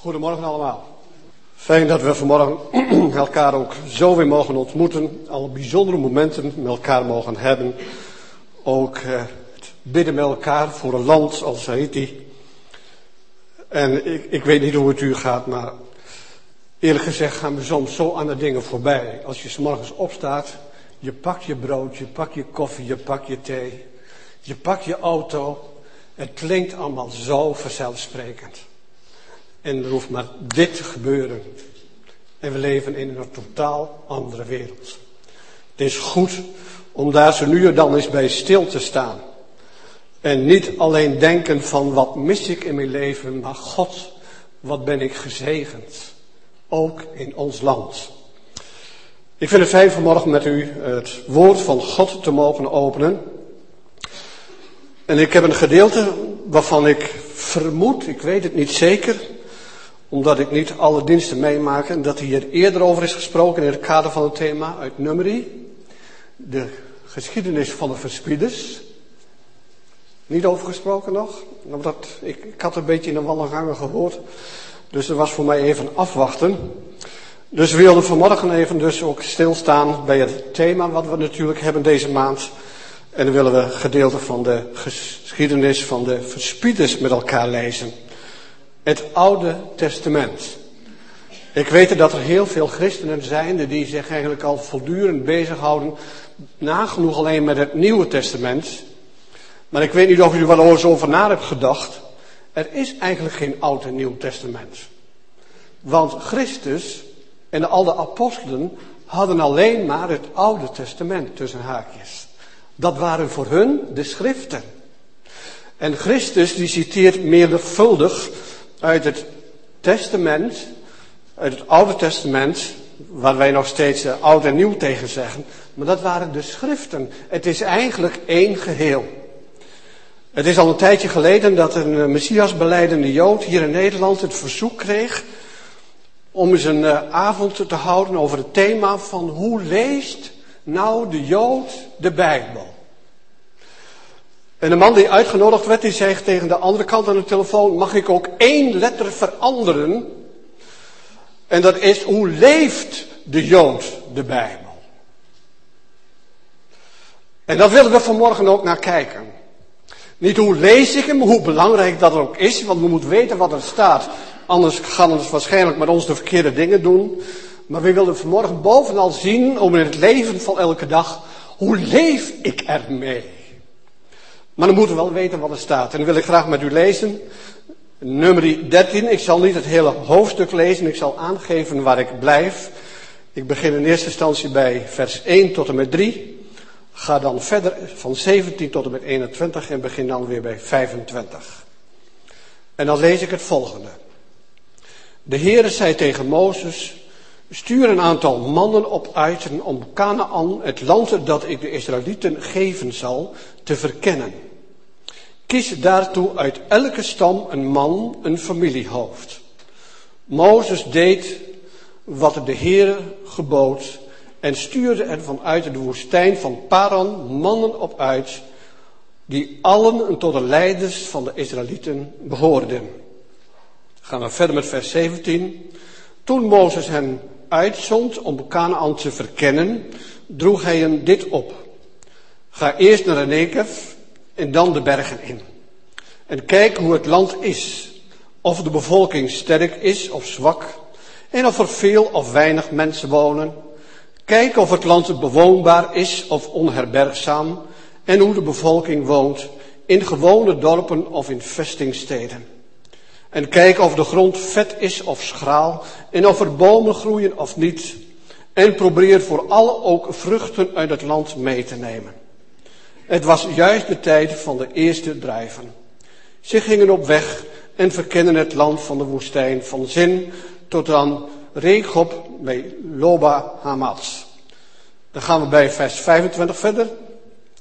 Goedemorgen allemaal. Fijn dat we vanmorgen elkaar ook zo weer mogen ontmoeten. Al bijzondere momenten met elkaar mogen hebben. Ook eh, het bidden met elkaar voor een land als Haiti. En ik, ik weet niet hoe het u gaat, maar eerlijk gezegd gaan we soms zo aan de dingen voorbij. Als je s morgens opstaat, je pakt je brood, je pakt je koffie, je pakt je thee. Je pakt je auto. Het klinkt allemaal zo vanzelfsprekend. En er hoeft maar dit te gebeuren. En we leven in een totaal andere wereld. Het is goed om daar zo nu en dan eens bij stil te staan. En niet alleen denken van wat mis ik in mijn leven, maar God, wat ben ik gezegend. Ook in ons land. Ik vind het fijn vanmorgen met u het woord van God te mogen openen. En ik heb een gedeelte waarvan ik vermoed, ik weet het niet zeker, omdat ik niet alle diensten meemaak en dat hier eerder over is gesproken in het kader van het thema uit Nummerie. De geschiedenis van de verspieders. Niet over gesproken nog? Omdat ik, ik had een beetje in de wandelgangen gehoord. Dus dat was voor mij even afwachten. Dus we wilden vanmorgen even dus ook stilstaan bij het thema wat we natuurlijk hebben deze maand. En dan willen we gedeelte van de geschiedenis van de verspieders met elkaar lezen het Oude Testament. Ik weet dat er heel veel christenen zijn die zich eigenlijk al voortdurend bezighouden, nagenoeg alleen met het Nieuwe Testament. Maar ik weet niet of u er wel eens over na hebt gedacht. Er is eigenlijk geen Oud en Nieuw Testament. Want Christus en al de apostelen hadden alleen maar het Oude Testament tussen haakjes. Dat waren voor hun de schriften. En Christus die citeert meervuldig uit het Testament, uit het Oude Testament, waar wij nog steeds uh, oud en nieuw tegen zeggen, maar dat waren de schriften. Het is eigenlijk één geheel. Het is al een tijdje geleden dat een uh, Messias-beleidende Jood hier in Nederland het verzoek kreeg om eens een uh, avond te houden over het thema van hoe leest nou de Jood de Bijbel? En de man die uitgenodigd werd, die zei tegen de andere kant aan de telefoon, mag ik ook één letter veranderen? En dat is, hoe leeft de Jood de Bijbel? En dat willen we vanmorgen ook naar kijken. Niet hoe lees ik hem, hoe belangrijk dat ook is, want we moeten weten wat er staat. Anders gaan we waarschijnlijk met ons de verkeerde dingen doen. Maar we willen vanmorgen bovenal zien, om in het leven van elke dag, hoe leef ik ermee? Maar dan moeten we wel weten wat er staat. En dan wil ik graag met u lezen. Nummer 13. Ik zal niet het hele hoofdstuk lezen. Ik zal aangeven waar ik blijf. Ik begin in eerste instantie bij vers 1 tot en met 3. Ga dan verder van 17 tot en met 21 en begin dan weer bij 25. En dan lees ik het volgende. De Heere zei tegen Mozes, stuur een aantal mannen op uit om Canaan, het land dat ik de Israëlieten geven zal, te verkennen. Kies daartoe uit elke stam een man, een familiehoofd. Mozes deed wat de Heere gebood en stuurde er vanuit de woestijn van Paran mannen op uit, die allen tot de leiders van de Israëlieten behoorden. Gaan we verder met vers 17. Toen Mozes hen uitzond om Canaan te verkennen, droeg hij hen dit op. Ga eerst naar de en dan de bergen in. En kijk hoe het land is. Of de bevolking sterk is of zwak. En of er veel of weinig mensen wonen. Kijk of het land bewoonbaar is of onherbergzaam. En hoe de bevolking woont. In gewone dorpen of in vestingsteden. En kijk of de grond vet is of schraal. En of er bomen groeien of niet. En probeer voor alle ook vruchten uit het land mee te nemen. Het was juist de tijd van de eerste drijven. Ze gingen op weg en verkennen het land van de woestijn van Zin tot aan Regob bij Loba Hamats. Dan gaan we bij vers 25 verder.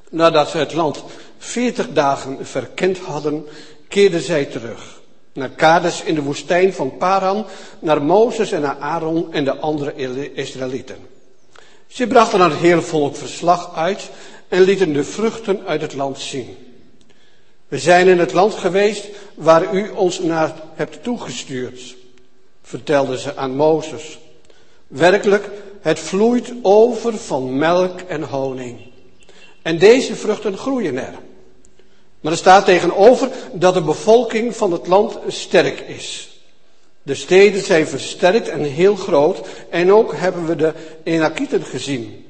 Nadat ze het land 40 dagen verkend hadden, keerden zij terug. Naar Kades in de woestijn van Paran, naar Mozes en naar Aaron en de andere Israëlieten. Ze brachten aan het hele volk verslag uit en lieten de vruchten uit het land zien. We zijn in het land geweest waar u ons naar hebt toegestuurd. vertelden ze aan Mozes. Werkelijk, het vloeit over van melk en honing. En deze vruchten groeien er. Maar er staat tegenover dat de bevolking van het land sterk is. De steden zijn versterkt en heel groot. En ook hebben we de Enakieten gezien.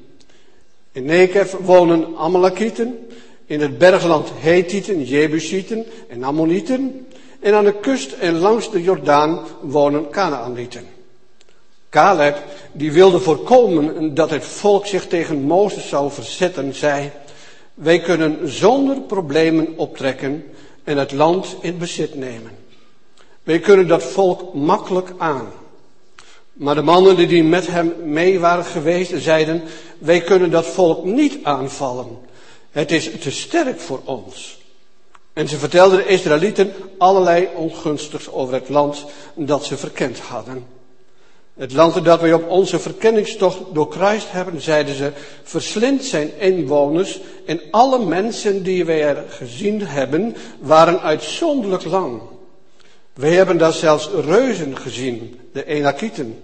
In Nekev wonen Amalekieten. In het bergland Hethieten, Jebusieten en Ammonieten. En aan de kust en langs de Jordaan wonen Canaanieten. Caleb, die wilde voorkomen dat het volk zich tegen Mozes zou verzetten, zei, wij kunnen zonder problemen optrekken en het land in bezit nemen. Wij kunnen dat volk makkelijk aan. Maar de mannen die met hem mee waren geweest, zeiden, wij kunnen dat volk niet aanvallen. Het is te sterk voor ons. En ze vertelden de Israëlieten allerlei ongunstigs over het land dat ze verkend hadden. Het land dat wij op onze verkenningstocht doorkruist hebben, zeiden ze, verslindt zijn inwoners en alle mensen die wij er gezien hebben, waren uitzonderlijk lang. Wij hebben daar zelfs reuzen gezien, de Enakieten.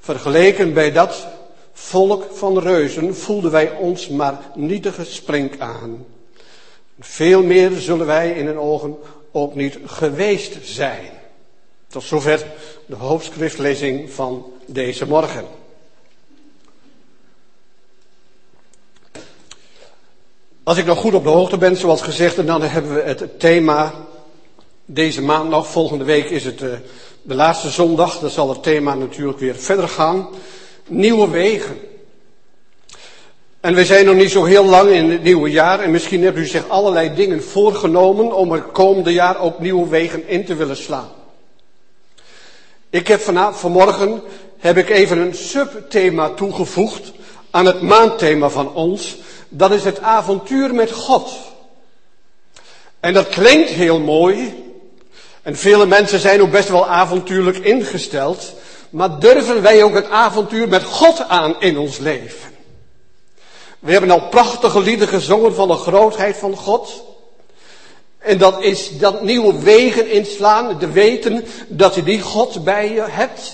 Vergeleken bij dat volk van reuzen voelden wij ons maar nietige sprink aan. Veel meer zullen wij in hun ogen ook niet geweest zijn. Tot zover de hoofdschriftlezing van deze morgen. Als ik nog goed op de hoogte ben, zoals gezegd, dan hebben we het thema deze maand nog. Volgende week is het eh, de laatste zondag. Dan zal het thema natuurlijk weer verder gaan. Nieuwe wegen. En we zijn nog niet zo heel lang in het nieuwe jaar. En misschien hebt u zich allerlei dingen voorgenomen om het komende jaar ook nieuwe wegen in te willen slaan. Ik heb vanavond, vanmorgen heb ik even een subthema toegevoegd aan het maandthema van ons. Dat is het avontuur met God. En dat klinkt heel mooi. En vele mensen zijn ook best wel avontuurlijk ingesteld. Maar durven wij ook het avontuur met God aan in ons leven? We hebben al prachtige lieden gezongen van de grootheid van God. En dat is dat nieuwe wegen inslaan, de weten dat je die God bij je hebt.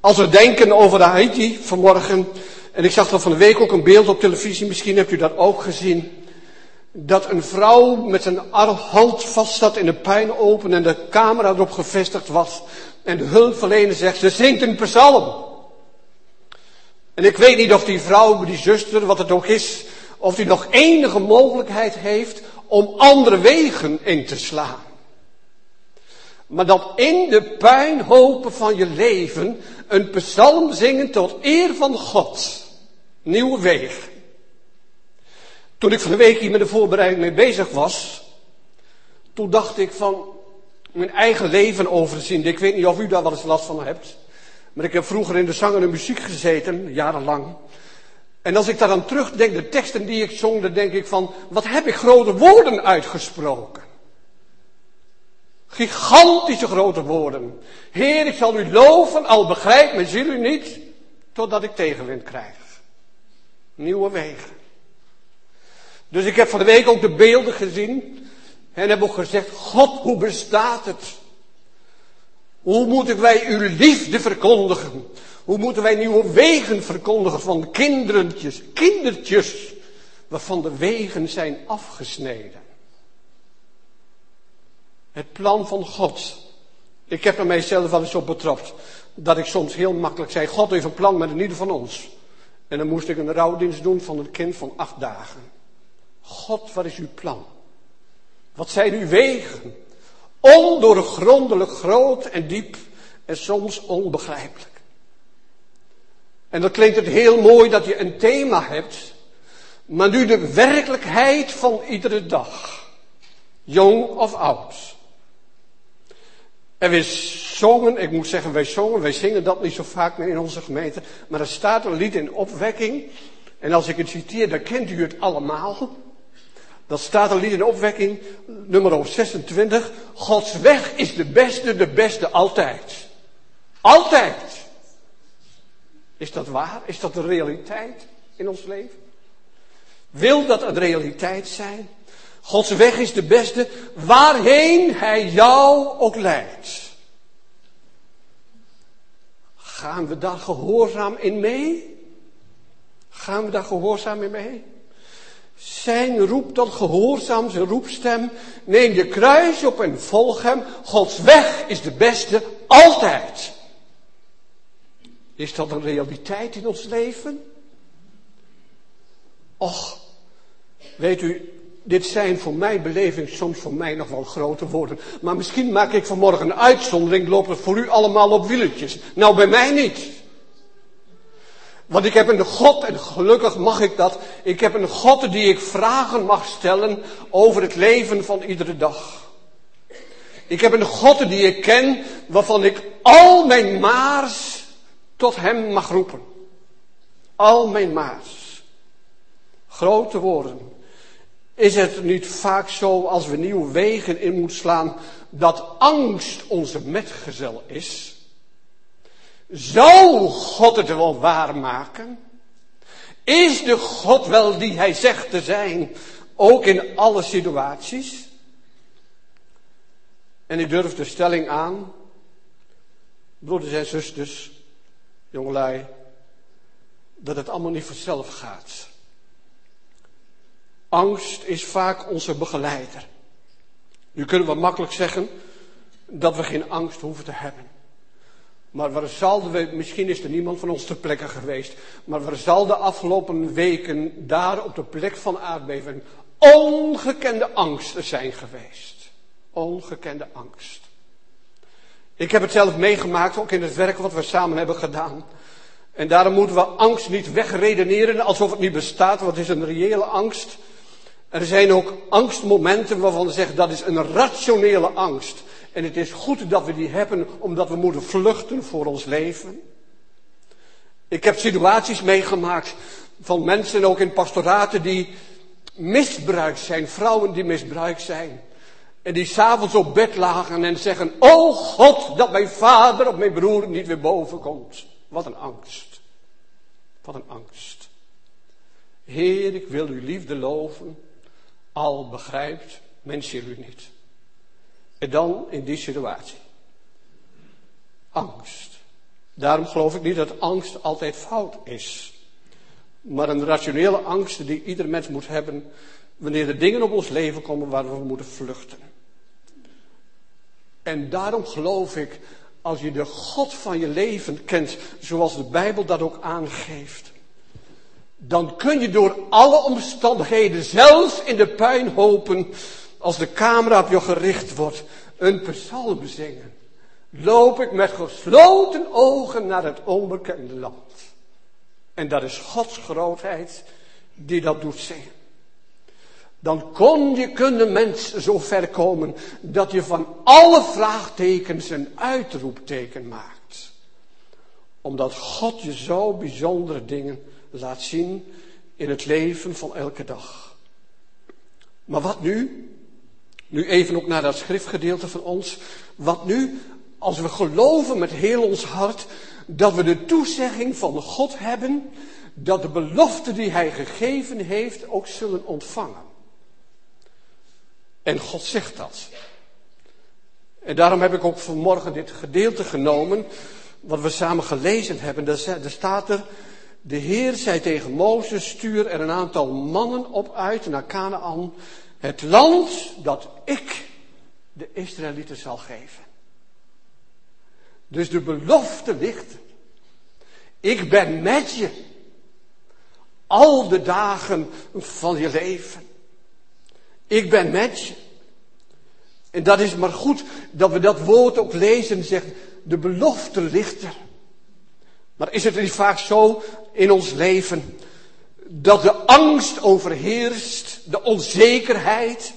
Als we denken over Haiti vanmorgen, en ik zag dat van de week ook een beeld op televisie, misschien hebt u dat ook gezien. Dat een vrouw met zijn hand vast zat in de pijn open en de camera erop gevestigd was. En de hulpverlener zegt, ze zingt een psalm. En ik weet niet of die vrouw, die zuster, wat het ook is, of die nog enige mogelijkheid heeft om andere wegen in te slaan. Maar dat in de puinhopen van je leven een psalm zingen tot eer van God. Nieuwe weg. Toen ik van de week hier met de voorbereiding mee bezig was, toen dacht ik van mijn eigen leven overzien. Ik weet niet of u daar wel eens last van hebt. Maar ik heb vroeger in de zang en de muziek gezeten, jarenlang. En als ik daar dan terugdenk, de teksten die ik zong, dan denk ik van, wat heb ik grote woorden uitgesproken. Gigantische grote woorden. Heer, ik zal u loven, al begrijpt mijn ziel u niet, totdat ik tegenwind krijg. Nieuwe wegen. Dus ik heb van de week ook de beelden gezien. En heb ook gezegd, God, hoe bestaat het? Hoe moeten wij uw liefde verkondigen? Hoe moeten wij nieuwe wegen verkondigen van kindertjes, kindertjes, waarvan de wegen zijn afgesneden? Het plan van God. Ik heb er mijzelf wel eens op betrapt. Dat ik soms heel makkelijk zei, God heeft een plan met een ieder van ons. En dan moest ik een rouwdienst doen van een kind van acht dagen. God, wat is uw plan? Wat zijn uw wegen? Ondoorgrondelijk groot en diep en soms onbegrijpelijk. En dan klinkt het heel mooi dat je een thema hebt, maar nu de werkelijkheid van iedere dag, jong of oud. En we zongen, ik moet zeggen, wij zongen, wij zingen dat niet zo vaak meer in onze gemeente, maar er staat een lied in opwekking, en als ik het citeer, dan kent u het allemaal. Dat staat lied in opwekking, nummer 26. Gods weg is de beste, de beste altijd. Altijd. Is dat waar? Is dat de realiteit in ons leven? Wil dat een realiteit zijn? Gods weg is de beste, waarheen Hij jou ook leidt. Gaan we daar gehoorzaam in mee? Gaan we daar gehoorzaam in mee? Zijn roep dan gehoorzaam, zijn roepstem. Neem je kruis op en volg hem. Gods weg is de beste, altijd. Is dat een realiteit in ons leven? Och, weet u, dit zijn voor mijn beleving soms voor mij nog wel grote woorden. Maar misschien maak ik vanmorgen een uitzondering, loopt het voor u allemaal op wieletjes. Nou, bij mij niet. Want ik heb een God, en gelukkig mag ik dat, ik heb een God die ik vragen mag stellen over het leven van iedere dag. Ik heb een God die ik ken, waarvan ik al mijn maars tot hem mag roepen. Al mijn maars. Grote woorden. Is het niet vaak zo als we nieuwe wegen in moeten slaan, dat angst onze metgezel is? Zou God het wel waarmaken? Is de God wel die hij zegt te zijn, ook in alle situaties? En ik durf de stelling aan, broeders en zusters, jongelui, dat het allemaal niet vanzelf gaat. Angst is vaak onze begeleider. Nu kunnen we makkelijk zeggen dat we geen angst hoeven te hebben. Maar waar zal we, misschien is er niemand van ons ter plekke geweest, maar waar zal de afgelopen weken daar op de plek van aardbeving ongekende angst zijn geweest? Ongekende angst. Ik heb het zelf meegemaakt, ook in het werk wat we samen hebben gedaan. En daarom moeten we angst niet wegredeneren alsof het niet bestaat, want het is een reële angst. Er zijn ook angstmomenten waarvan we zeggen dat is een rationele angst. En het is goed dat we die hebben omdat we moeten vluchten voor ons leven. Ik heb situaties meegemaakt van mensen ook in pastoraten die misbruikt zijn, vrouwen die misbruikt zijn. En die s'avonds op bed lagen en zeggen, oh God, dat mijn vader of mijn broer niet weer boven komt. Wat een angst. Wat een angst. Heer, ik wil uw liefde loven al begrijpt mensen u niet. En dan in die situatie. Angst. Daarom geloof ik niet dat angst altijd fout is. Maar een rationele angst die ieder mens moet hebben wanneer er dingen op ons leven komen waar we moeten vluchten. En daarom geloof ik, als je de God van je leven kent, zoals de Bijbel dat ook aangeeft, dan kun je door alle omstandigheden, zelfs in de puinhopen, als de camera op je gericht wordt, een psalm zingen. Loop ik met gesloten ogen naar het onbekende land. En dat is Gods grootheid die dat doet zingen. Dan kon je, kunnen mens zo ver komen dat je van alle vraagtekens een uitroepteken maakt. Omdat God je zo bijzondere dingen laat zien in het leven van elke dag. Maar wat nu? Nu even ook naar dat schriftgedeelte van ons. Wat nu als we geloven met heel ons hart dat we de toezegging van God hebben, dat de belofte die Hij gegeven heeft ook zullen ontvangen. En God zegt dat. En daarom heb ik ook vanmorgen dit gedeelte genomen, wat we samen gelezen hebben. Daar staat er, de Heer zei tegen Mozes, stuur er een aantal mannen op uit naar Canaan, het land dat ik de Israëlieten zal geven. Dus de belofte ligt. Ik ben met je. Al de dagen van je leven. Ik ben met je. En dat is maar goed dat we dat woord ook lezen, zegt, de belofte ligt. Maar is het niet vaak zo in ons leven dat de angst overheerst, de onzekerheid,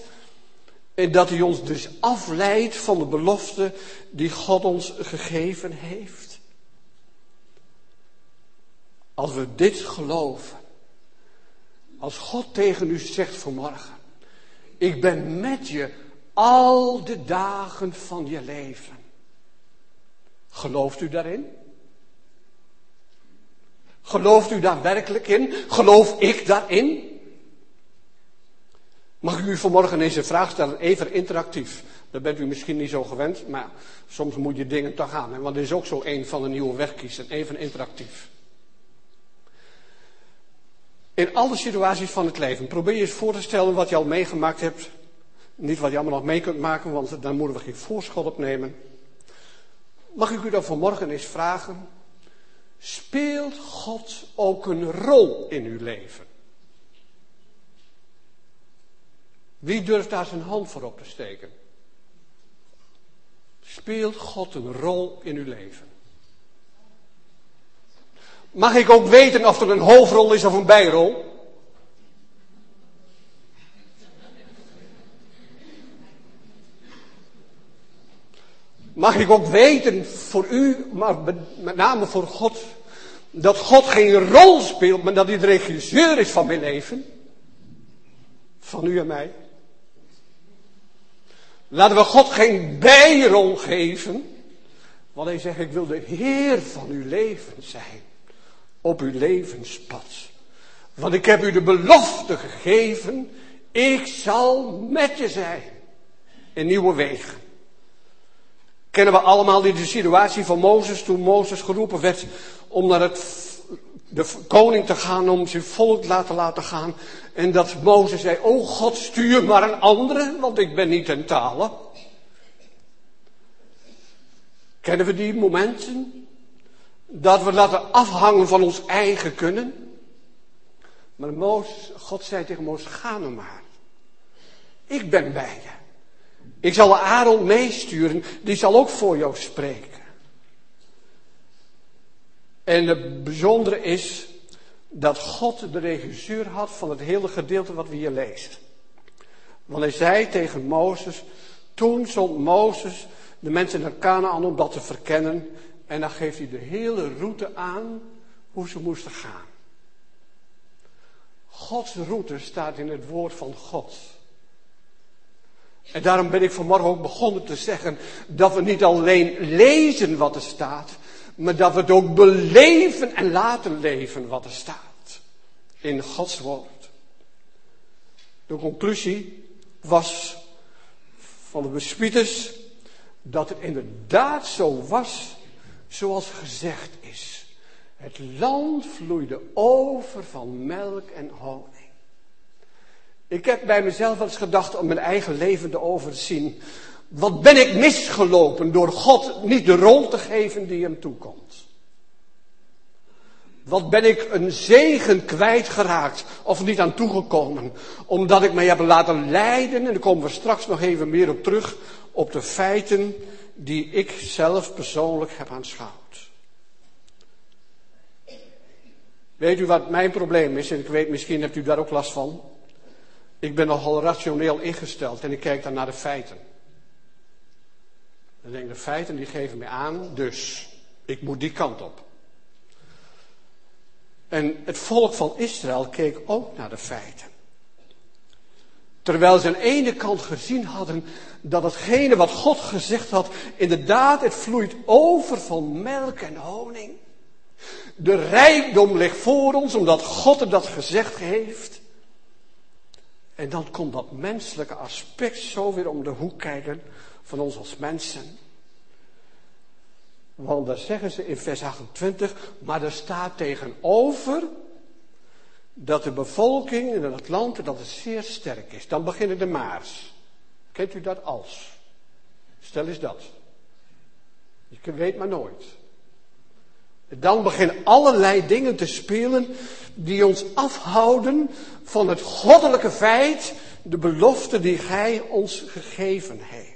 en dat hij ons dus afleidt van de belofte die God ons gegeven heeft? Als we dit geloven, als God tegen u zegt vanmorgen, ik ben met je al de dagen van je leven. Gelooft u daarin? Gelooft u daar werkelijk in? Geloof ik daarin? Mag ik u vanmorgen eens een vraag stellen, even interactief. Dat bent u misschien niet zo gewend, maar soms moet je dingen toch aan. Want dit is ook zo een van de nieuwe weg kiezen, even interactief. In alle situaties van het leven, probeer je eens voor te stellen wat je al meegemaakt hebt. Niet wat je allemaal nog mee kunt maken, want daar moeten we geen voorschot op nemen. Mag ik u dan vanmorgen eens vragen, speelt God ook een rol in uw leven? Wie durft daar zijn hand voor op te steken? Speelt God een rol in uw leven? Mag ik ook weten of er een hoofdrol is of een bijrol? Mag ik ook weten voor u, maar met name voor God, dat God geen rol speelt, maar dat hij de regisseur is van mijn leven? Van u en mij? Laten we God geen bijrol geven. Want hij zegt, ik wil de Heer van uw leven zijn. Op uw levenspad. Want ik heb u de belofte gegeven. Ik zal met je zijn. In nieuwe wegen. Kennen we allemaal die situatie van Mozes toen Mozes geroepen werd om naar het, de koning te gaan, om zijn volk te laten laten gaan. En dat Mozes zei, oh God stuur maar een andere, want ik ben niet in talen. Kennen we die momenten? Dat we laten afhangen van ons eigen kunnen. Maar Mozes, God zei tegen Mozes, ga nou maar. Ik ben bij je. Ik zal Aaron meesturen, die zal ook voor jou spreken. En het bijzondere is dat God de regisseur had van het hele gedeelte wat we hier lezen. Want hij zei tegen Mozes, toen zond Mozes de mensen naar Canaan om dat te verkennen. En dan geeft hij de hele route aan hoe ze moesten gaan. Gods route staat in het woord van God. En daarom ben ik vanmorgen ook begonnen te zeggen dat we niet alleen lezen wat er staat, maar dat we het ook beleven en laten leven wat er staat. In Gods woord. De conclusie was van de bespieders dat het inderdaad zo was zoals gezegd is. Het land vloeide over van melk en honing. Ik heb bij mezelf wel eens gedacht om mijn eigen leven te overzien. Wat ben ik misgelopen door God niet de rol te geven die hem toekomt? Wat ben ik een zegen kwijtgeraakt of niet aan toegekomen, omdat ik mij heb laten leiden, en daar komen we straks nog even meer op terug, op de feiten die ik zelf persoonlijk heb aanschouwd. Weet u wat mijn probleem is? En ik weet, misschien hebt u daar ook last van. Ik ben nogal rationeel ingesteld en ik kijk dan naar de feiten. Dan denk de feiten die geven mij aan, dus ik moet die kant op. En het volk van Israël keek ook naar de feiten. Terwijl ze aan de ene kant gezien hadden dat hetgene wat God gezegd had, inderdaad, het vloeit over van melk en honing. De rijkdom ligt voor ons, omdat God er dat gezegd heeft. En dan komt dat menselijke aspect zo weer om de hoek kijken van ons als mensen. Want dan zeggen ze in vers 28, maar er staat tegenover dat de bevolking in het land dat het zeer sterk is. Dan beginnen de maars. Kent u dat als? Stel eens dat. Je weet maar nooit. Dan beginnen allerlei dingen te spelen die ons afhouden van het goddelijke feit, de belofte die Gij ons gegeven heeft.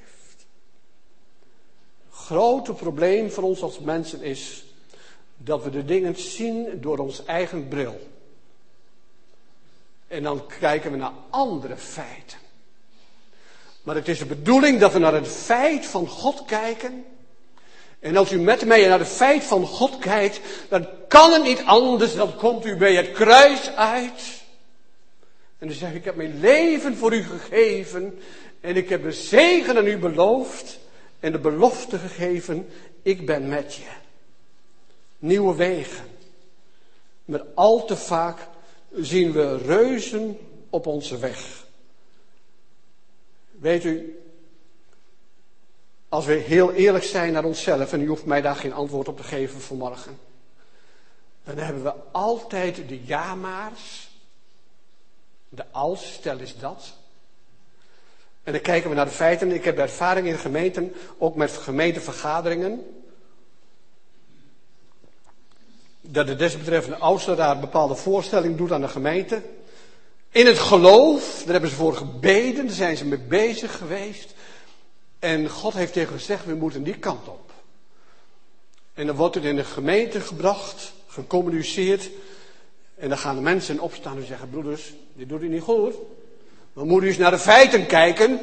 Grote probleem voor ons als mensen is dat we de dingen zien door ons eigen bril. En dan kijken we naar andere feiten. Maar het is de bedoeling dat we naar het feit van God kijken. En als u met mij naar het feit van God kijkt, dan kan het niet anders, dan komt u bij het kruis uit. En dan zeg ik, ik heb mijn leven voor u gegeven en ik heb de zegen aan u beloofd en de belofte gegeven, ik ben met je. Nieuwe wegen. Maar al te vaak zien we reuzen op onze weg. Weet u, Als we heel eerlijk zijn naar onszelf, en u hoeft mij daar geen antwoord op te geven vanmorgen, dan hebben we altijd de ja-maars, de als, stel is dat. En dan kijken we naar de feiten. Ik heb ervaring in gemeenten, ook met gemeentevergaderingen. Dat de desbetreffende oudste raad bepaalde voorstelling doet aan de gemeente. In het geloof, daar hebben ze voor gebeden, daar zijn ze mee bezig geweest. En God heeft tegen gezegd, we moeten die kant op. En dan wordt het in de gemeente gebracht, gecommuniceerd. En dan gaan de mensen opstaan en zeggen, broeders, dit doet u niet goed. We moeten eens naar de feiten kijken.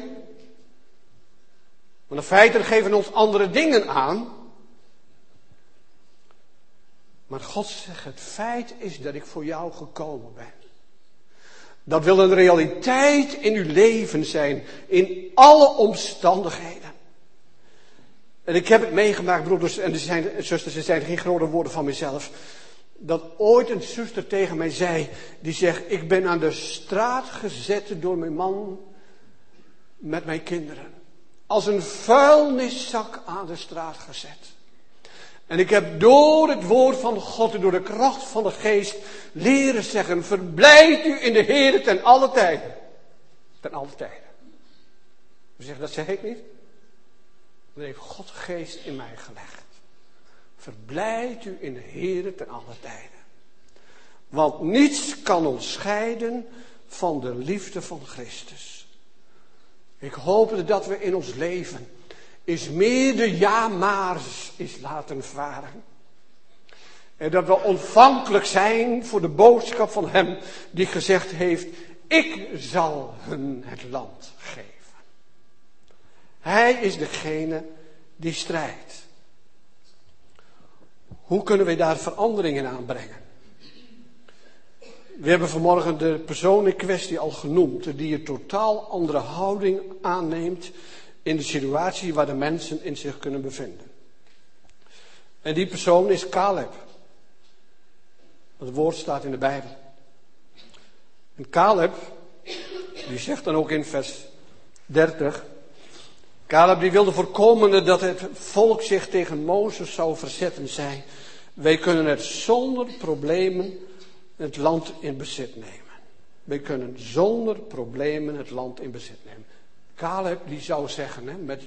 Want de feiten geven ons andere dingen aan. Maar God zegt, het feit is dat ik voor jou gekomen ben. Dat wil een realiteit in uw leven zijn, in alle omstandigheden. En ik heb het meegemaakt, broeders en zusters, er zijn geen grote woorden van mezelf. Dat ooit een zuster tegen mij zei, die zegt, ik ben aan de straat gezet door mijn man met mijn kinderen. Als een vuilniszak aan de straat gezet. En ik heb door het woord van God en door de kracht van de geest leren zeggen, verblijd u in de Heer ten alle tijden. Ten alle tijden. U zegt, dat zeg ik niet. Dat heeft God geest in mij gelegd. Verblijd u in de Heer ten alle tijden. Want niets kan ons scheiden van de liefde van Christus. Ik hoop dat we in ons leven is meer de ja-maars is laten varen. En dat we ontvankelijk zijn voor de boodschap van Hem die gezegd heeft, ik zal hun het land geven. Hij is degene die strijdt. Hoe kunnen we daar veranderingen aan brengen? We hebben vanmorgen de persoon in kwestie al genoemd, die een totaal andere houding aanneemt in de situatie waar de mensen in zich kunnen bevinden. En die persoon is Caleb. Het woord staat in de Bijbel. En Caleb, die zegt dan ook in vers 30. Caleb die wilde voorkomen dat het volk zich tegen Mozes zou verzetten, zei: Wij kunnen het zonder problemen het land in bezit nemen. Wij kunnen zonder problemen het land in bezit nemen. Caleb die zou zeggen hè, met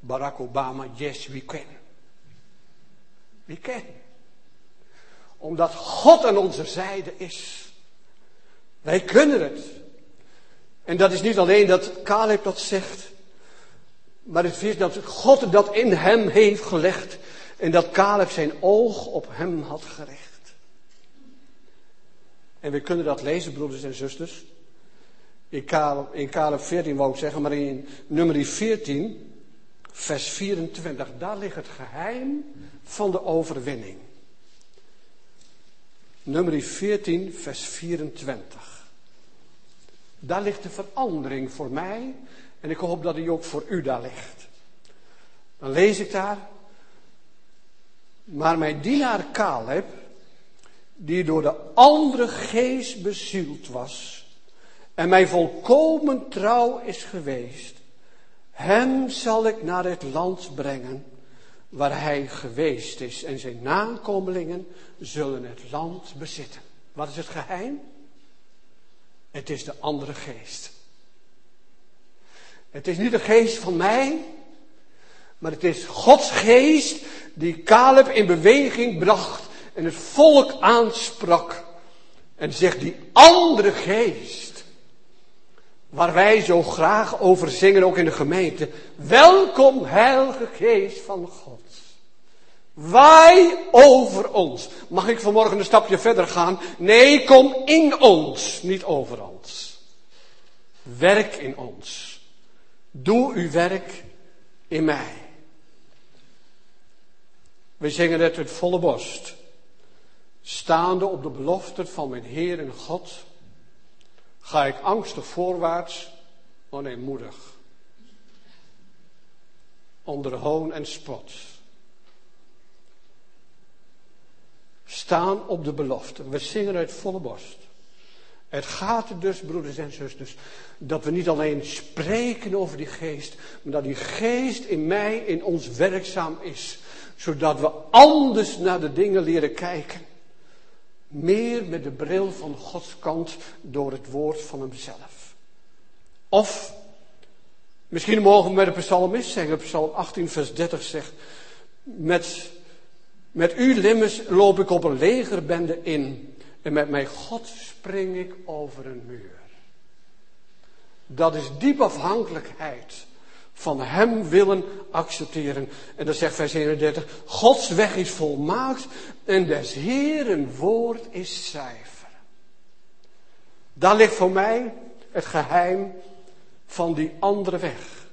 Barack Obama, yes we can. We can. Omdat God aan onze zijde is. Wij kunnen het. En dat is niet alleen dat Caleb dat zegt. Maar het is dat God dat in hem heeft gelegd. En dat Caleb zijn oog op hem had gericht. En we kunnen dat lezen, broeders en zusters. In Caleb, in Caleb 14 wou ik zeggen, maar in nummer 14, vers 24, daar ligt het geheim van de overwinning. Nummer 14, vers 24. Daar ligt de verandering voor mij en ik hoop dat die ook voor u daar ligt. Dan lees ik daar. Maar mijn dienaar Caleb, die door de andere geest bezield was, en mij volkomen trouw is geweest, hem zal ik naar het land brengen waar hij geweest is en zijn nakomelingen zullen het land bezitten. Wat is het geheim? Het is de andere geest. Het is niet de geest van mij, maar het is Gods geest die Caleb in beweging bracht en het volk aansprak en zegt die andere geest waar wij zo graag over zingen, ook in de gemeente. Welkom, Heilige Geest van God. Wij over ons. Mag ik vanmorgen een stapje verder gaan? Nee, kom in ons, niet over ons. Werk in ons. Doe uw werk in mij. We zingen het uit volle borst. Staande op de belofte van mijn Heer en God Ga ik angstig voorwaarts? Nee, moedig. Onder hoon en spot. Staan op de belofte. We zingen uit volle borst. Het gaat er dus, broeders en zusters, dat we niet alleen spreken over die geest, maar dat die geest in mij, in ons werkzaam is. Zodat we anders naar de dingen leren kijken. Meer met de bril van Gods kant door het woord van Hemzelf. Of, misschien mogen we met de psalmist zeggen, psalm 18 vers 30 zegt, met, met u limmers loop ik op een legerbende in en met mijn God spring ik over een muur. Dat is diep afhankelijkheid van Hem willen accepteren. En dan zegt vers 31, Gods weg is volmaakt en des Heeren woord is zuiver. Daar ligt voor mij het geheim van die andere weg.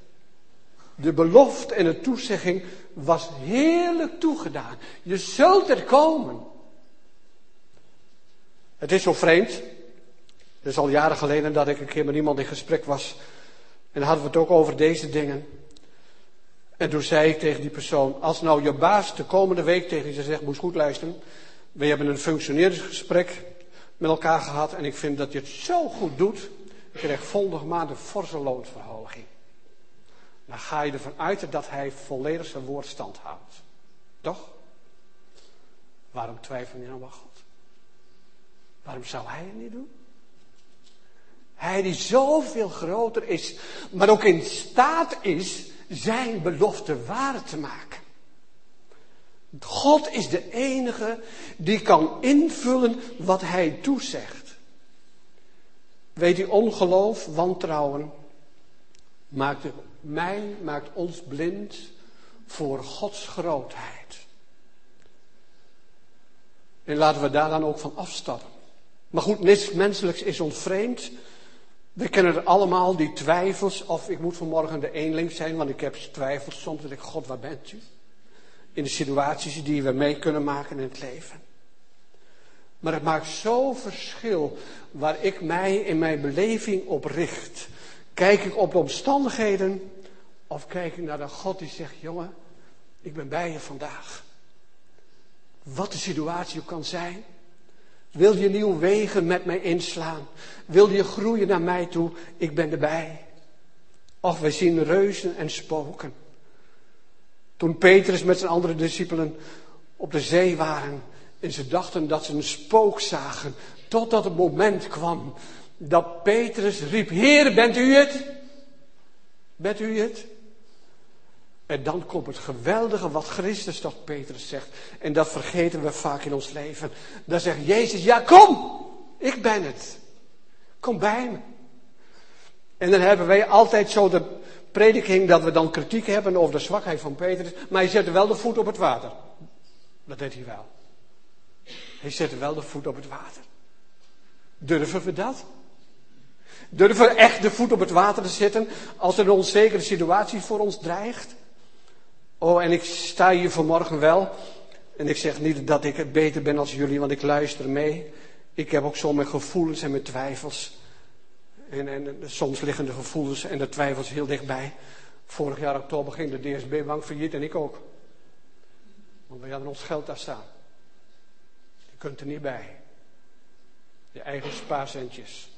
De belofte en de toezegging was heerlijk toegedaan. Je zult er komen. Het is zo vreemd. Het is al jaren geleden dat ik een keer met iemand in gesprek was. En hadden we het ook over deze dingen. En toen zei ik tegen die persoon, als nou je baas de komende week tegen je zegt, moest goed luisteren. We hebben een functioneringsgesprek met elkaar gehad en ik vind dat je het zo goed doet. Ik krijg volgende maand een forse loonsverhoging. Dan ga je ervan uit dat hij volledig zijn woord stand houdt. Toch? Waarom twijfel je nou aan? Waarom zou hij het niet doen? Hij die zoveel groter is, maar ook in staat is zijn belofte waar te maken. God is de enige die kan invullen wat hij toezegt. Weet u, ongeloof, wantrouwen maakt mij, maakt ons blind voor Gods grootheid. En laten we daar dan ook van afstappen. Maar goed, niets menselijks is ons vreemd. We kennen er allemaal die twijfels. Of ik moet vanmorgen de eenling zijn, want ik heb twijfels. Soms denk ik, God, waar bent u? In de situaties die we mee kunnen maken in het leven. Maar het maakt zo verschil waar ik mij in mijn beleving op richt. Kijk ik op de omstandigheden of kijk ik naar de God die zegt, jongen, ik ben bij je vandaag. Wat de situatie ook kan zijn. Wil je nieuwe wegen met mij inslaan? Wil je groeien naar mij toe? Ik ben erbij. Och, we zien reuzen en spoken. Toen Petrus met zijn andere discipelen op de zee waren en ze dachten dat ze een spook zagen, totdat het moment kwam dat Petrus riep, Heer, bent u het? Bent u het? En dan komt het geweldige wat Christus tot Petrus zegt. En dat vergeten we vaak in ons leven. Dan zegt Jezus, ja kom, ik ben het. Kom bij me. En dan hebben wij altijd zo de prediking dat we dan kritiek hebben over de zwakheid van Petrus. Maar hij zette wel de voet op het water. Dat deed hij wel. Hij zette wel de voet op het water. Durven we dat? Durven we echt de voet op het water te zetten als er een onzekere situatie voor ons dreigt? Oh, en ik sta hier vanmorgen wel. En ik zeg niet dat ik het beter ben als jullie, want ik luister mee. Ik heb ook zo mijn gevoelens en mijn twijfels. En, en soms liggen de gevoelens en de twijfels heel dichtbij. Vorig jaar oktober ging de DSB-bank failliet en ik ook. Want we hadden ons geld daar staan. Je kunt er niet bij. Je eigen spaarcentjes.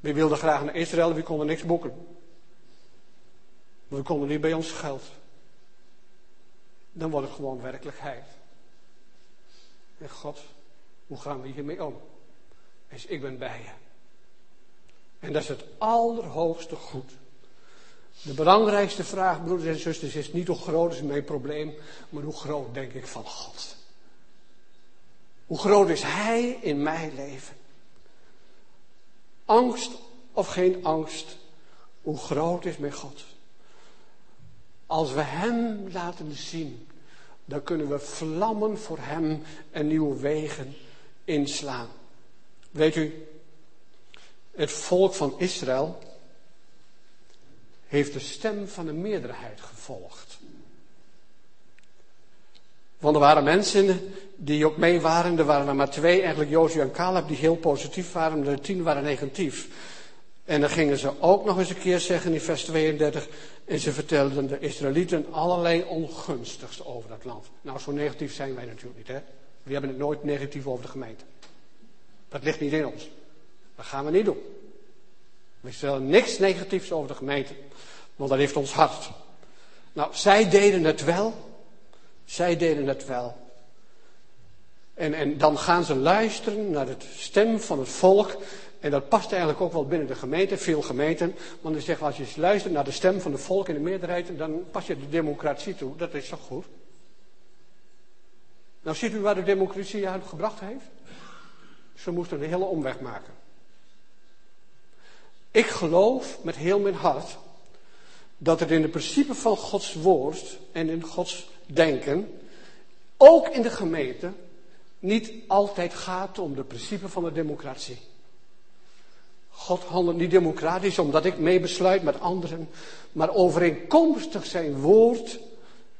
We wilden graag naar Israël, we konden niks boeken. We konden niet bij ons geld dan wordt het gewoon werkelijkheid. En God, hoe gaan we hiermee om? Dus ik ben bij je. En dat is het allerhoogste goed. De belangrijkste vraag, broeders en zusters, is niet hoe groot is mijn probleem, maar hoe groot denk ik van God. Hoe groot is Hij in mijn leven? Angst of geen angst, hoe groot is mijn God? Als we Hem laten zien dan kunnen we vlammen voor Hem en nieuwe wegen inslaan. Weet u, het volk van Israël heeft de stem van de meerderheid gevolgd. Want er waren mensen die ook mee waren. Er waren er maar twee, eigenlijk Jozua en Caleb, die heel positief waren. De tien waren negatief. En dan gingen ze ook nog eens een keer zeggen in vers 32. En ze vertelden de Israëlieten allerlei ongunstigs over dat land. Nou, zo negatief zijn wij natuurlijk niet, hè. We hebben het nooit negatief over de gemeente. Dat ligt niet in ons. Dat gaan we niet doen. We stellen niks negatiefs over de gemeente, want dat heeft ons hart. Nou, zij deden het wel. Zij deden het wel. En, en dan gaan ze luisteren naar de stem van het volk. En dat past eigenlijk ook wel binnen de gemeente, veel gemeenten. Want zeggen we, als je luistert naar de stem van het volk in de meerderheid, dan pas je de democratie toe. Dat is toch goed? Nou ziet u waar de democratie uit gebracht heeft? Ze moesten een hele omweg maken. Ik geloof met heel mijn hart dat het in de principe van Gods woord en in Gods denken, ook in de gemeente, niet altijd gaat om de principe van de democratie. God handelt niet democratisch omdat ik meebesluit met anderen, maar overeenkomstig zijn woord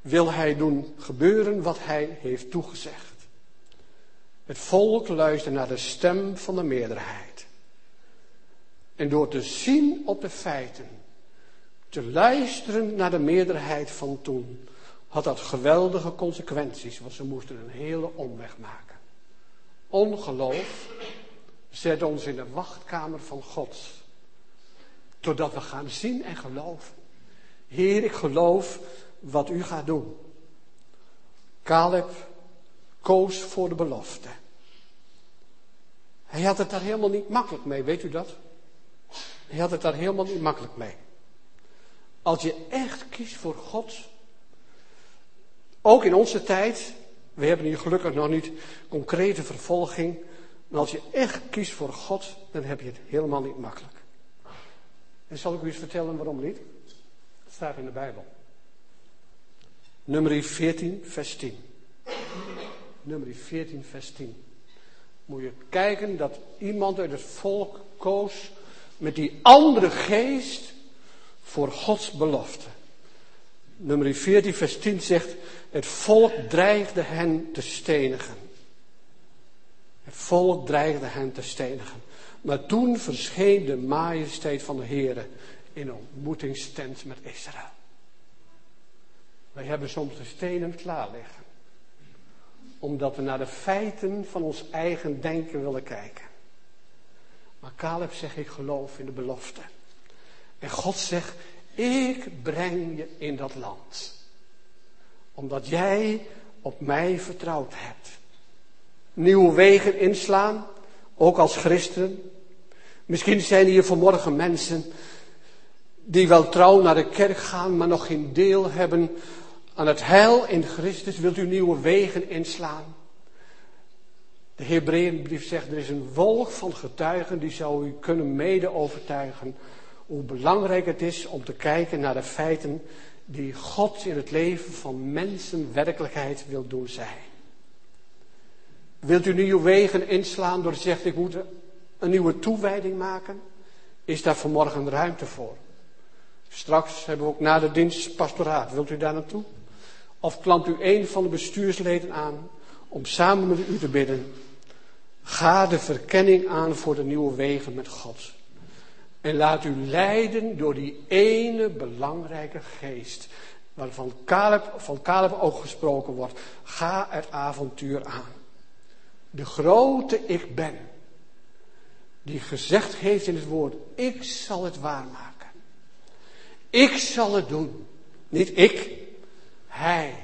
wil hij doen gebeuren wat hij heeft toegezegd. Het volk luistert naar de stem van de meerderheid. En door te zien op de feiten, te luisteren naar de meerderheid van toen, had dat geweldige consequenties, want ze moesten een hele omweg maken. Ongeloof zet ons in de wachtkamer van God, totdat we gaan zien en geloven. Heer, ik geloof wat u gaat doen. Caleb koos voor de belofte. Hij had het daar helemaal niet makkelijk mee, weet u dat? Hij had het daar helemaal niet makkelijk mee. Als je echt kiest voor God, ook in onze tijd, we hebben hier gelukkig nog niet concrete vervolging, maar als je echt kiest voor God, dan heb je het helemaal niet makkelijk. En zal ik u eens vertellen waarom niet? Het staat in de Bijbel. Nummer 14, vers 10. Nummer 14, vers 10. Moet je kijken dat iemand uit het volk koos met die andere geest voor Gods belofte. Nummer 14, vers 10 zegt, het volk dreigde hen te stenigen. Het volk dreigde hen te stenigen. Maar toen verscheen de majesteit van de Heer in ontmoetingstent met Israël. Wij hebben soms de stenen klaar liggen. Omdat we naar de feiten van ons eigen denken willen kijken. Maar Caleb zegt, ik geloof in de belofte. En God zegt, ik breng je in dat land. Omdat jij op mij vertrouwd hebt. Nieuwe wegen inslaan, ook als christen. Misschien zijn hier vanmorgen mensen die wel trouw naar de kerk gaan, maar nog geen deel hebben aan het heil in Christus. Wilt u nieuwe wegen inslaan? De Hebreeënbrief zegt, er is een wolk van getuigen die zou u kunnen mede overtuigen hoe belangrijk het is om te kijken naar de feiten die God in het leven van mensen werkelijkheid wil doen zijn. Wilt u nieuwe wegen inslaan door te zeggen, ik moet een nieuwe toewijding maken? Is daar vanmorgen ruimte voor? Straks hebben we ook na de dienst pastoraat. Wilt u daar naartoe? Of klampt u een van de bestuursleden aan om samen met u te bidden? Ga de verkenning aan voor de nieuwe wegen met God. En laat u leiden door die ene belangrijke geest. Waarvan Caleb, van Caleb ook gesproken wordt. Ga het avontuur aan. De grote ik ben. Die gezegd heeft in het woord. Ik zal het waarmaken. Ik zal het doen. Niet ik. Hij.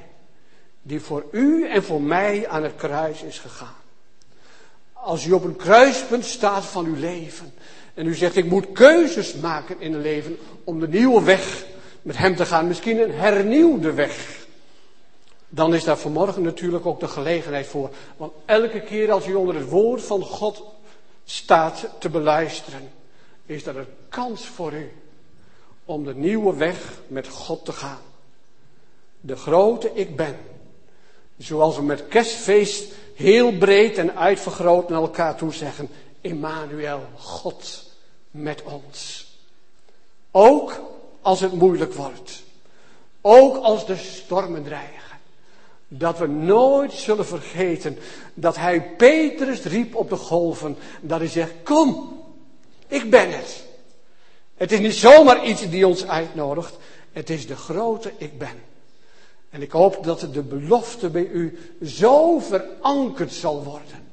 Die voor u en voor mij aan het kruis is gegaan. Als u op een kruispunt staat van uw leven. En u zegt, ik moet keuzes maken in een leven om de nieuwe weg met hem te gaan. Misschien een hernieuwde weg. Dan is daar vanmorgen natuurlijk ook de gelegenheid voor. Want elke keer als u onder het woord van God staat te beluisteren, is er een kans voor u om de nieuwe weg met God te gaan. De grote ik ben. Zoals we met kerstfeest heel breed en uitvergroot naar elkaar toe zeggen. Emmanuel, God met ons. Ook als het moeilijk wordt. Ook als de stormen dreigen. Dat we nooit zullen vergeten dat hij Petrus riep op de golven. Dat hij zegt, kom, ik ben het. Het is niet zomaar iets die ons uitnodigt. Het is de grote ik ben. En ik hoop dat de belofte bij u zo verankerd zal worden.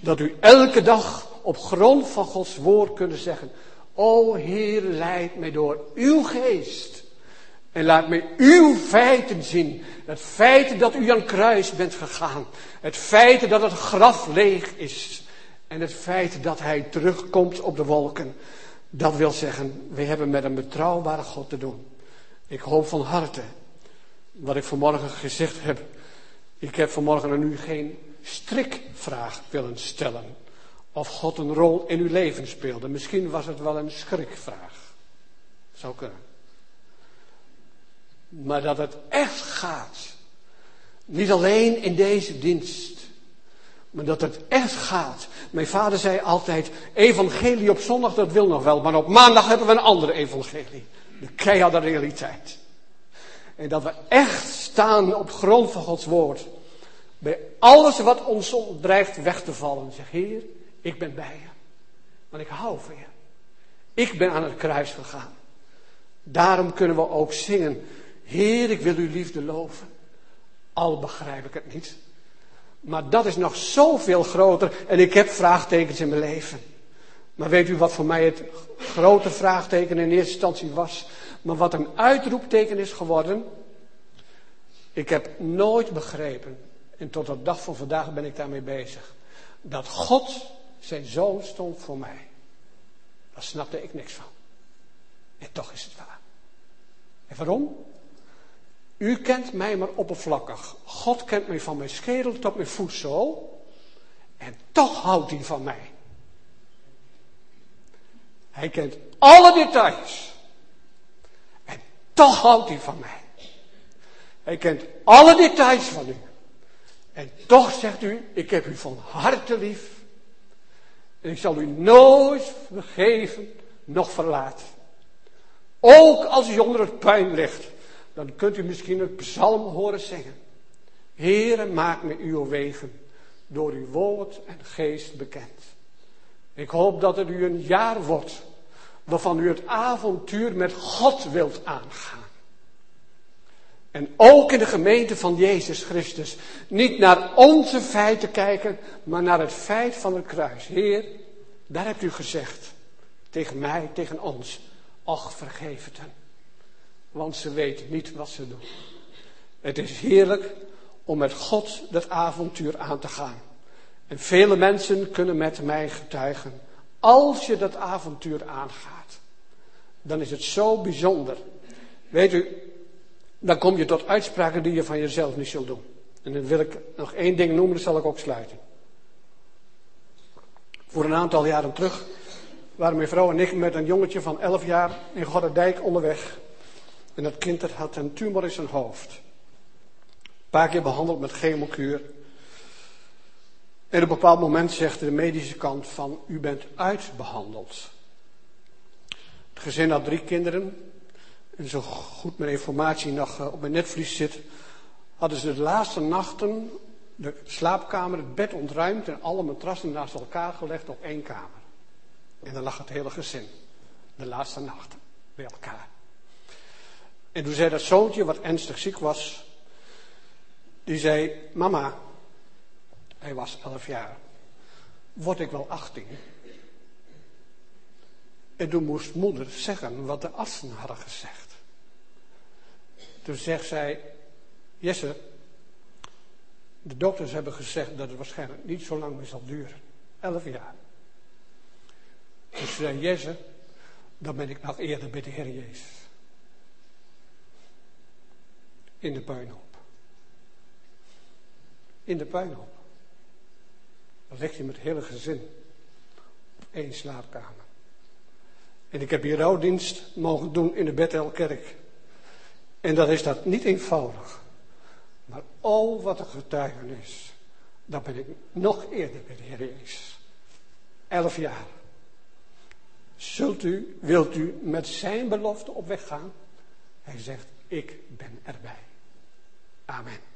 Dat u elke dag op grond van Gods woord kunnen zeggen, O Heer, leid mij door uw geest. En laat mij uw feiten zien. Het feit dat u aan kruis bent gegaan. Het feit dat het graf leeg is. En het feit dat hij terugkomt op de wolken. Dat wil zeggen, we hebben met een betrouwbare God te doen. Ik hoop van harte, wat ik vanmorgen gezegd heb. Ik heb vanmorgen aan u geen strikvraag willen stellen. Of God een rol in uw leven speelde. Misschien was het wel een schrikvraag. Zou kunnen. Maar dat het echt gaat. Niet alleen in deze dienst. Maar dat het echt gaat. Mijn vader zei altijd, evangelie op zondag dat wil nog wel. Maar op maandag hebben we een andere evangelie. De keiharde realiteit. En dat we echt staan op grond van Gods woord. Bij alles wat ons dreigt weg te vallen. Zeg, Heer, ik ben bij je. Want ik hou van je. Ik ben aan het kruis gegaan. Daarom kunnen we ook zingen. Heer, ik wil uw liefde loven. Al begrijp ik het niet. Maar dat is nog zoveel groter. En ik heb vraagtekens in mijn leven. Maar weet u wat voor mij het grote vraagteken in eerste instantie was? Maar wat een uitroepteken is geworden. Ik heb nooit begrepen. En tot de dag van vandaag ben ik daarmee bezig. Dat God zijn zoon stond voor mij. Daar snapte ik niks van. En toch is het waar. En waarom? U kent mij maar oppervlakkig. God kent mij van mijn schedel tot mijn voetzool. En toch houdt hij van mij. Hij kent alle details. En toch houdt hij van mij. Hij kent alle details van u. En toch zegt u, ik heb u van harte lief. En ik zal u nooit vergeven, nog verlaten. Ook als u onder het puin ligt, dan kunt u misschien het psalm horen zingen. Heere, maak me uw wegen door uw woord en geest bekend. Ik hoop dat het u een jaar wordt waarvan u het avontuur met God wilt aangaan. En ook in de gemeente van Jezus Christus. Niet naar onze feiten kijken, maar naar het feit van het kruis. Heer, daar hebt u gezegd. Tegen mij, tegen ons. Och, vergeef het hen. Want ze weten niet wat ze doen. Het is heerlijk om met God dat avontuur aan te gaan. En vele mensen kunnen met mij getuigen. Als je dat avontuur aangaat, dan is het zo bijzonder. Weet u, dan kom je tot uitspraken die je van jezelf niet zult doen. En dan wil ik nog één ding noemen, dat zal ik ook sluiten. Voor een aantal jaren terug waren mijn vrouw en ik met een jongetje van 11 jaar in Godderdijk onderweg. En dat kind had een tumor in zijn hoofd. Een paar keer behandeld met chemokuur. En op een bepaald moment zegt de medische kant van, u bent uitbehandeld. Het gezin had drie kinderen, en zo goed mijn informatie nog eh, op mijn netvlies zit, hadden ze de laatste nachten de slaapkamer, het bed ontruimd en alle matrassen naast elkaar gelegd op één kamer. En dan lag het hele gezin, de laatste nachten, bij elkaar. En toen zei dat zoontje, wat ernstig ziek was, die zei, mama, hij was elf jaar, word ik wel achttien? En toen moest moeder zeggen wat de artsen hadden gezegd. Toen zegt zij, Jesse, de dokters hebben gezegd dat het waarschijnlijk niet zo lang meer zal duren. Elf jaar. Dus zei Jesse, dan ben ik nog eerder bij de Heer Jezus. In de puinhoop. In de puinhoop. Dan ligt je met het hele gezin op één slaapkamer. En ik heb hier rouwdienst mogen doen in de Bethelkerk. En dan is dat niet eenvoudig. Maar oh, wat een getuigenis. Dan ben ik nog eerder bij de Heer Jezus. Elf jaar. Zult u, wilt u met zijn belofte op weg gaan? Hij zegt, ik ben erbij. Amen.